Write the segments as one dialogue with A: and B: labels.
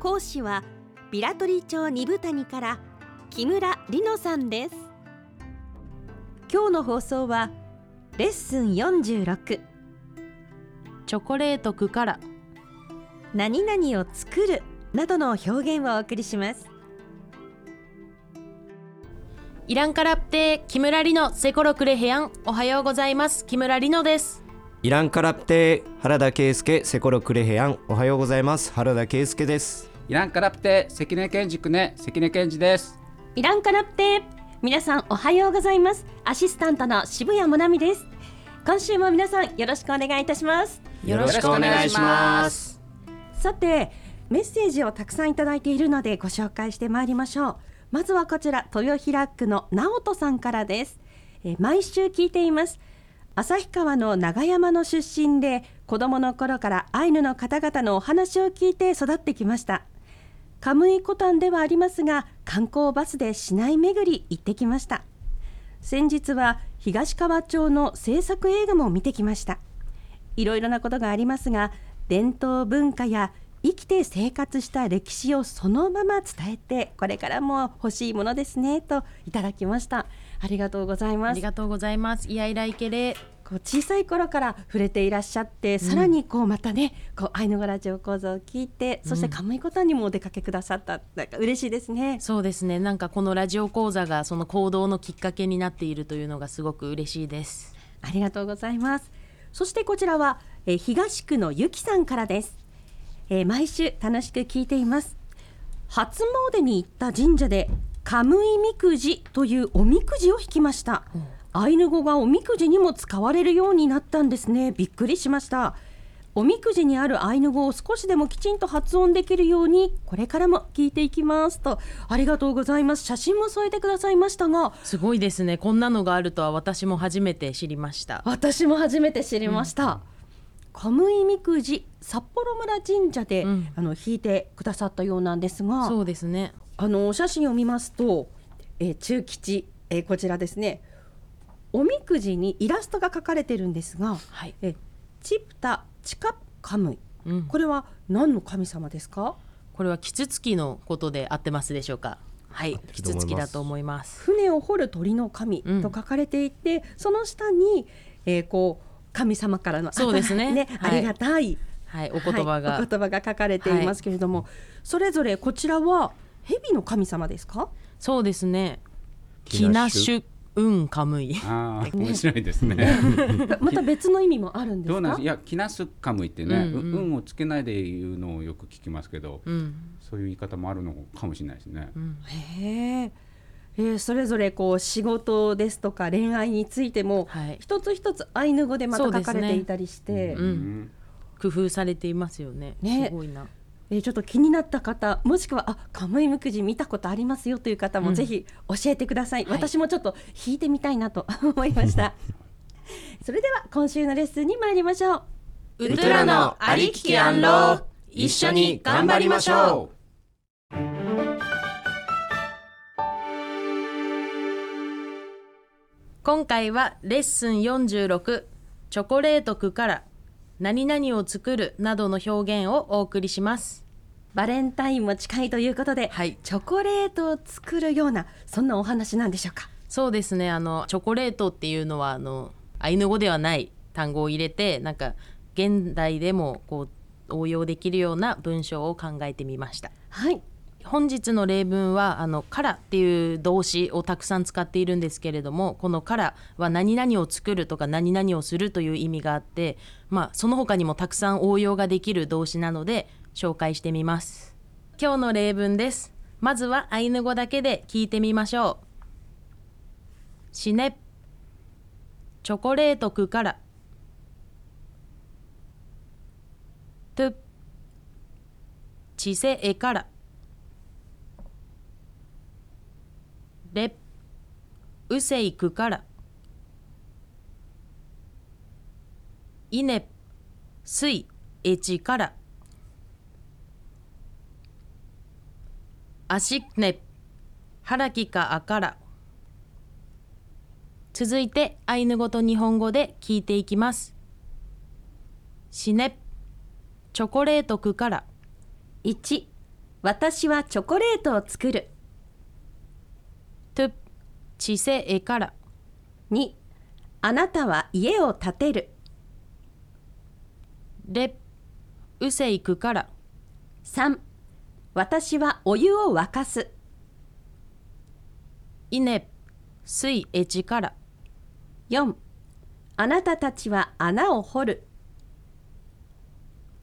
A: 講師はビラトリ町二部谷から木村里乃さんです。今日の放送はレッスン46
B: チョコレート区から。
A: 何々を作る。などの表現をお送りします。
B: イランカラプテ木村里乃セコロクレヘヤン。おはようございます。木村里乃です。
C: イランカラプテ原田圭介セコロクレヘヤン。おはようございます。原田圭介です
D: イランカラプテ関根健二くね。関根健二です。
A: イランカラプテ皆さんおはようございます。アシスタントの渋谷もなみです。今週も皆さんよろしくお願いいたします。
C: よろしくお願いします。
A: さてメッセージをたくさんいただいているのでご紹介してまいりましょう。まずはこちら豊平区の直人さんからです、えー毎週聞いています。旭川の長山の出身で子供の頃からアイヌの方々のお話を聞いて育ってきましたカムイコタンではありますが観光バスで市内巡り行ってきました。先日は東川町の制作映画も見てきました。いろいろなことがありますが伝統文化や生きて生活した歴史をそのまま伝えてこれからも欲しいものですねといただきました。ありがとうございます。
B: ありがとうございます。いやいらいけれ。
A: こう小さい頃から触れていらっしゃって、さらにこうまたねこうアイヌ語ラジオ講座を聞いてそしてカムイコタンにもお出かけくださったなんか嬉しいですね。
B: そうですね。なんかこのラジオ講座がその行動のきっかけになっているというのがすごく嬉しいです。
A: ありがとうございます。そしてこちらは、えー東区のゆきさんからです、えー毎週楽しく聞いています。初詣に行った神社でカムイみくじというおみくじを引きました。アイヌ語がおみくじにも使われるようになったんですね。びっくりしました。おみくじにあるアイヌ語を少しでもきちんと発音できるようにこれからも聞いていきますと。ありがとうございます。写真も添えてくださいましたが。
B: すごいですね。こんなのがあるとは私も初めて知りました。
A: 私も初めて知りました、カムイみくじ札幌村神社で、
B: うん。
A: あの引いてくださったようなんですが。
B: そうですね。
A: あのお写真を見ますと、えー中吉、えーこちらですねおみくじにイラストが描かれてるんですが、
B: はい。
A: えーチプタチカカムイ。
B: うん。
A: これは何の神様ですか？
B: これはキツツキのことで合ってますでしょうか？はい。
C: る
B: キツツキだと思います。
A: 船を掘る鳥の神と書かれていて、その下に、えーこう神様からの
B: そうです ね。はい。
A: ありがたい
B: はいお言葉が、
A: はいお言葉が書かれていますけれども、それぞれこちらは蛇の神様ですか？
B: そうですね。
C: キ
B: ナ
C: シュ
B: シュウンカムイ
D: ああ面白いですね。
A: また別の意味もあるんですか？
D: どうなんです？いやキナスカムイってね、
B: う
D: うん。
B: うん
D: 運をつけないで言うのをよく聞きますけど、
B: うん。
D: そういう言い方もあるのかもしれないですね、
A: へええーそれぞれこう仕事ですとか恋愛についても、
B: はい。
A: 一つ一つアイヌ語でまた書かれていたりして、
B: うん。
D: うん。
B: 工夫されていますよね。
A: ね。
B: すごいな
A: えーちょっと気になった方もしくはあカムイムクジ見たことありますよという方も
B: うん。
A: ぜひ教えてください、
B: はい。
A: 私もちょっと弾いてみたいなと 思いました。それでは今週のレッスンに参りましょう。
B: ウ
C: トラのありききアンロー。一緒に頑張りましょ
B: 今回はレッスン46チョコレート区から何々を作るなどの表現をお送りします。
A: バレンタインも近いということで、
B: はい。
A: チョコレートを作るようなそんなお話なんでしょうか？
B: そうですね。あのチョコレートっていうのはあのアイヌ語ではない単語を入れてなんか現代でもこう応用できるような文章を考えてみました。
A: はい
B: 本日の例文は「あのから」っていう動詞をたくさん使っているんですけれどもこの「から」は何々を作るとか何々をするという意味があって、まあ、その他にもたくさん応用ができる動詞なので紹介してみます。今日の例文です。まずはアイヌ語だけで聞いてみましょう。しねチョコレートくから。とちせえから。れうせいくからいねすいえちからあしねはらきかあから続いてアイヌ語と日本語で聞いていきますしねチョコレートくから
A: 1私はチョコレートを作る
B: ちせえから。
A: 2あなたは家を建てる。
B: れうせいくから。
A: 3私はお湯を沸かす。
B: いねすいえちから。
A: 4あなたたちは穴を掘る。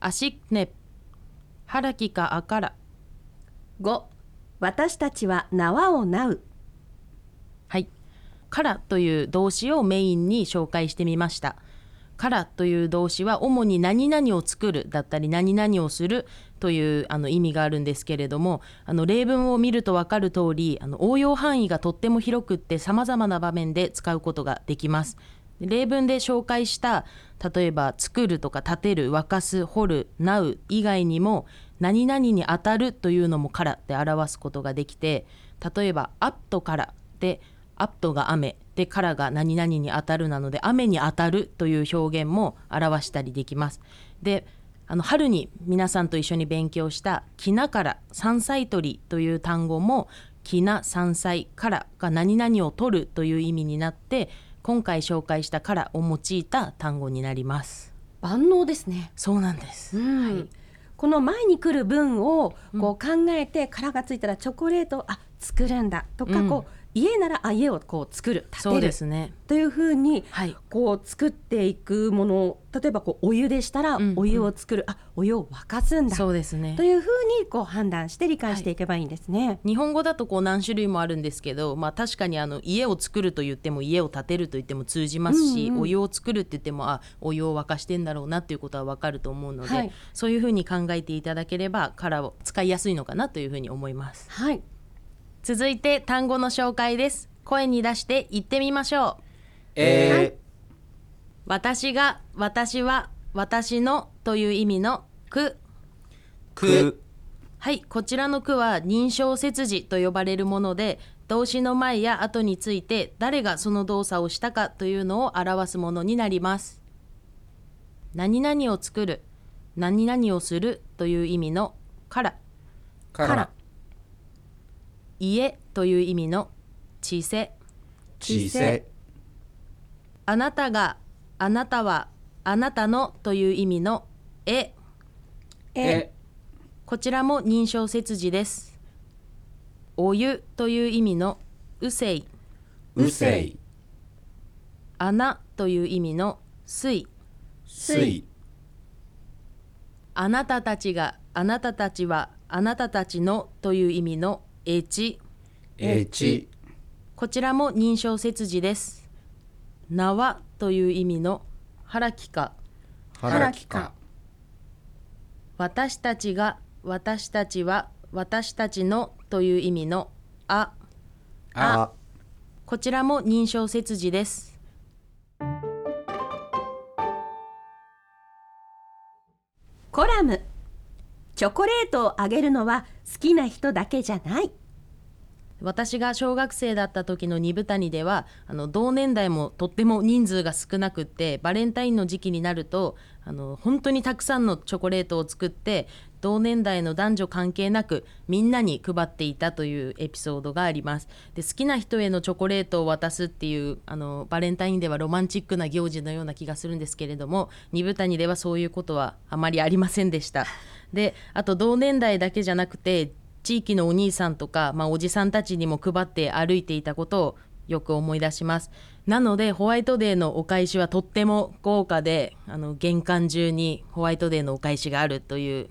B: あしねはらきかあから。
A: 5私たちは縄をなう。
B: からという動詞をメインに紹介してみました。からという動詞は主に何々を作るだったり何々をするというあの意味があるんですけれどもあの例文を見ると分かる通りあの応用範囲がとっても広くってさまざまな場面で使うことができます。例文で紹介した例えば作るとか建てる沸かす掘るなう以外にも何々に当たるというのもからって表すことができて例えばアットからでアットが雨でからが何々に当たるなので雨に当たるという表現も表したりできます。であの春に皆さんと一緒に勉強した「きなから山菜取り」という単語も「きな山菜から」が何々を取るという意味になって今回紹介した「から」を用いた単語になります。
A: 万能ですね
B: そうなんです。
A: うんこの前に来る文をこう考えて殻がついたらチョコレートをあ作るんだとか、
B: うん
A: こう家ならあ家をこう作る建
B: そう
A: てる
B: ですね。
A: というふうに
B: はい。
A: こう作っていくもの例えばこうお湯でしたら
B: うん
A: お湯を作る、あお湯を沸かすんだ。
B: そうですね。
A: と。いうふうにこう判断して理解していけばいいんですね。
B: 日本語だとこう何種類もあるんですけど、まあ、確かにあの家を作ると言っても家を建てると言っても通じますし、
A: うんうん
B: お湯を作るって言ってもあお湯を沸かしてんだろうなっていうことは分かると思うので、
A: はい。
B: そういうふうに考えていただければ殻を使いやすいのかなというふうに思います。
A: はい
B: 続いて単語の紹介です。声に出して言ってみましょう。
D: え
B: 私が私は私のという意味のく。
C: く。
B: はい。こちらの句は認証切字と呼ばれるもので動詞の前や後について誰がその動作をしたかというのを表すものになります。何々を作る何々をするという意味のから。
D: ー、から
B: 家という意味のちせ。
C: ちせ。
B: あなたがあなたはあなたのという意味のえ。
D: え。
B: こちらも認証切字です。お湯という意味のうせい。う
D: せい。
B: 穴という意味の水
D: すい。
B: あなたたちがあなたたちはあなたたちのという意味のえち
D: えち
B: こちらも認証切字です。縄という意味のはらきか。
D: はらきか。
B: 私たちが私たちは私たちのという意味のあ。
C: あ。
B: こちらも認証切字です。
A: コラムチョコレートをあげるのは好きな人だけじゃない。
B: 私が小学生だった時の二部谷ではあの同年代もとっても人数が少なくってバレンタインの時期になるとあの本当にたくさんのチョコレートを作って同年代の男女関係なくみんなに配っていたというエピソードがあります。で好きな人へのチョコレートを渡すっていうあのバレンタインではロマンチックな行事のような気がするんですけれども二部谷ではそういうことはあまりありませんでした。であと同年代だけじゃなくて地域のお兄さんとか、まあ、おじさんたちにも配って歩いていたことをよく思い出します。なのでホワイトデーのお返しはとっても豪華であの玄関中にホワイトデーのお返しがあるという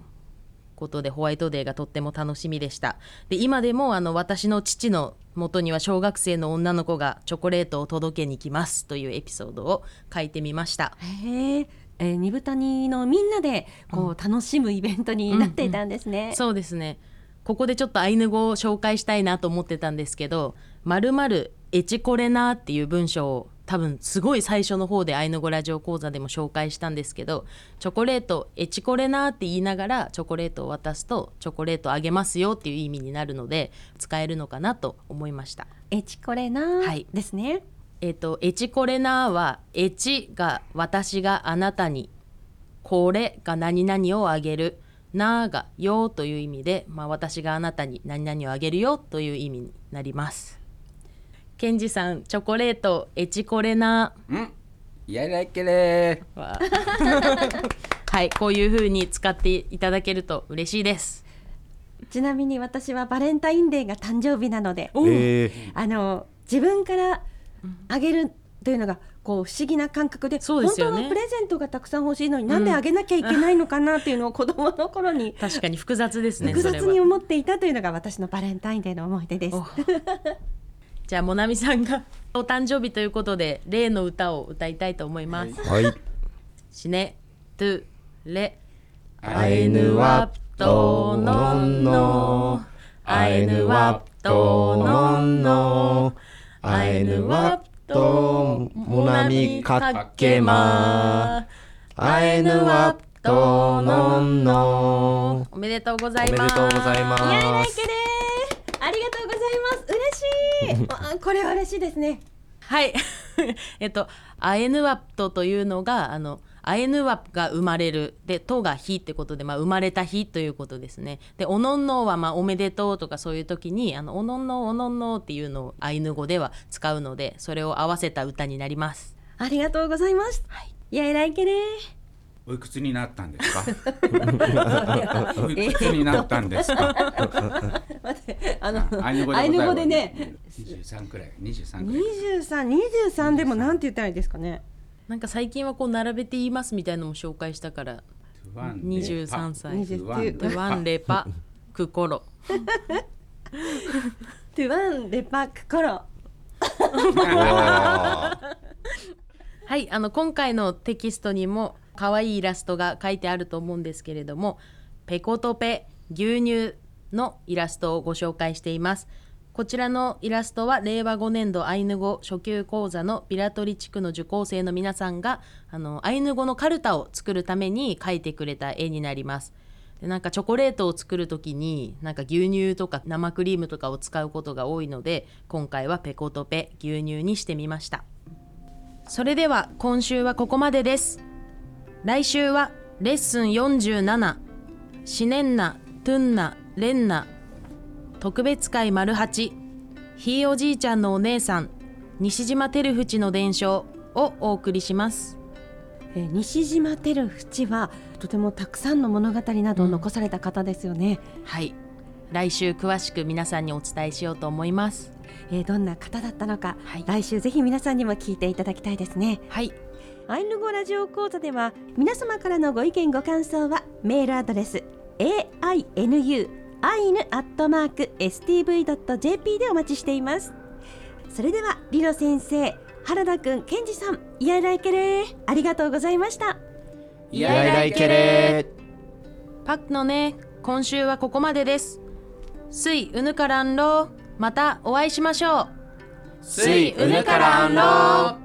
B: ことでホワイトデーがとっても楽しみでした。で今でもあの私の父の元には小学生の女の子がチョコレートを届けに来ますというエピソードを書いてみました。
A: へええー、二部谷のみんなでこう楽しむイベントになっていたんですね。
B: そうですねここでちょっとアイヌ語を紹介したいなと思ってたんですけど「まるまるエチコレナー」っていう文章を多分すごい最初の方でアイヌ語ラジオ講座でも紹介したんですけどチョコレートエチコレナーって言いながらチョコレートを渡すとチョコレートあげますよっていう意味になるので使えるのかなと思いました。
A: エチコレナー
B: はい
A: ですね。
B: えっ、とエチコレナーはエチが私があなたにこれが何々をあげる。なーがよという意味で、まあ、私があなたに何々をあげるよという意味になります。ケンジさんチョコレートエチコレナ。
D: うん。やらいけれ
B: ー。は はいこういう風に使っていただけると嬉しいです。
A: ちなみに私はバレンタインデーが誕生日なので、
B: お
C: えー。
A: あの自分からあげるというのがこう不思議な感覚で
B: ね。
A: 本当はプレゼントがたくさん欲しいのに、なんであげなきゃいけないのかなっていうのを子供の頃に
B: 確かに複雑ですね
A: 複雑に思っていたというのが私のバレンタインデーの思い出です。
B: お。じゃあモナミさんがお誕生日ということで例の歌を歌いたいと思います。
C: はい。
B: シネトゥレ
C: アイヌワットノンノアイヌワットノンノアイヌワットモナミかっけまアイヌワットノンノ
B: おめでとうござ
C: お
B: います。
C: めでとうございま
A: いやいらい
C: す
A: けでありがとうございます。嬉しい。あこれは嬉しいですね。
B: はい。えっとアエヌワットというのがあのアエヌワが生まれる。でとが日ってことで、まあ、生まれた日ということですね。でおのんのはまあおめでとうとかそういう時にあのおのんのおのんのっていうのをアイヌ語では使うのでそれを合わせた歌になります。
A: ありがとうございます、い、やいらいけで
D: おいくつになったんですか？おいくつになったんですか？
A: 待ってあの
D: アイヌ語で
A: アイヌ語
D: ございます
A: でね
D: 23くらい。23くらい
A: 23、23でもなんて言ったらいいですかね。
B: なんか最近はこう並べて言いますみたいなのも紹介したから。23歳
A: 20
B: で。ワンレパ。クコロ
A: トゥワンレパックコロ。
B: はいあの今回のテキストにも可愛いイラストが書いてあると思うんですけれどもペコとペ牛乳のイラストをご紹介していますこちらのイラストは令和5年度アイヌ語初級講座のビラトリ地区の受講生の皆さんがあのアイヌ語のカルタを作るために描いてくれた絵になります。でなんかチョコレートを作る時になんか牛乳とか生クリームとかを使うことが多いので今回はペコとペ牛乳にしてみました。それでは今週はここまでです。来週はレッスン47シネンナ、トゥンナ、レンナ特別会丸八。ひいおじいちゃんのお姉さん西島照淵の伝承をお送りします。
A: えー西島照淵はとてもたくさんの物語などを残された方ですよね。
B: はい。来週詳しく皆さんにお伝えしようと思います。
A: えーどんな方だったのか、
B: はい。
A: 来週ぜひ皆さんにも聞いていただきたいですね。
B: はい。
A: アイヌ語ラジオ講座では皆様からのご意見ご感想はメールアドレス ainu アイヌアットマーク stv.jp でお待ちしています。それではリロ先生原田くんケンジさんイヤイライケレー。ありがとうございました。
D: い
C: やいらいけれ
B: パックのね今週はここまでです。スイウヌカランロー。またお会いしましょう。
D: スイウヌカランロー